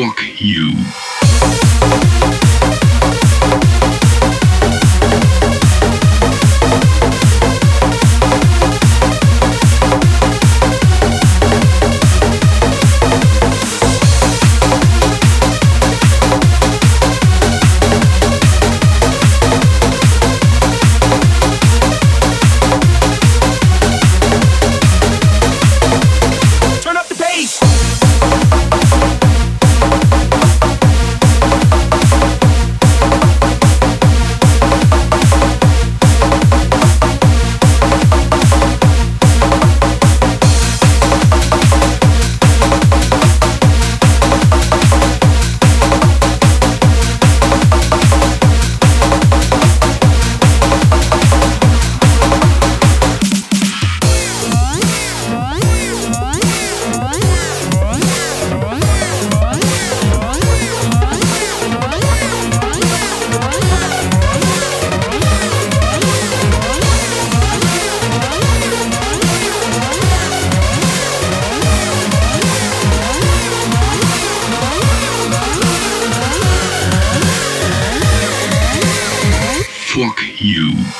Fuck you. Fuck you.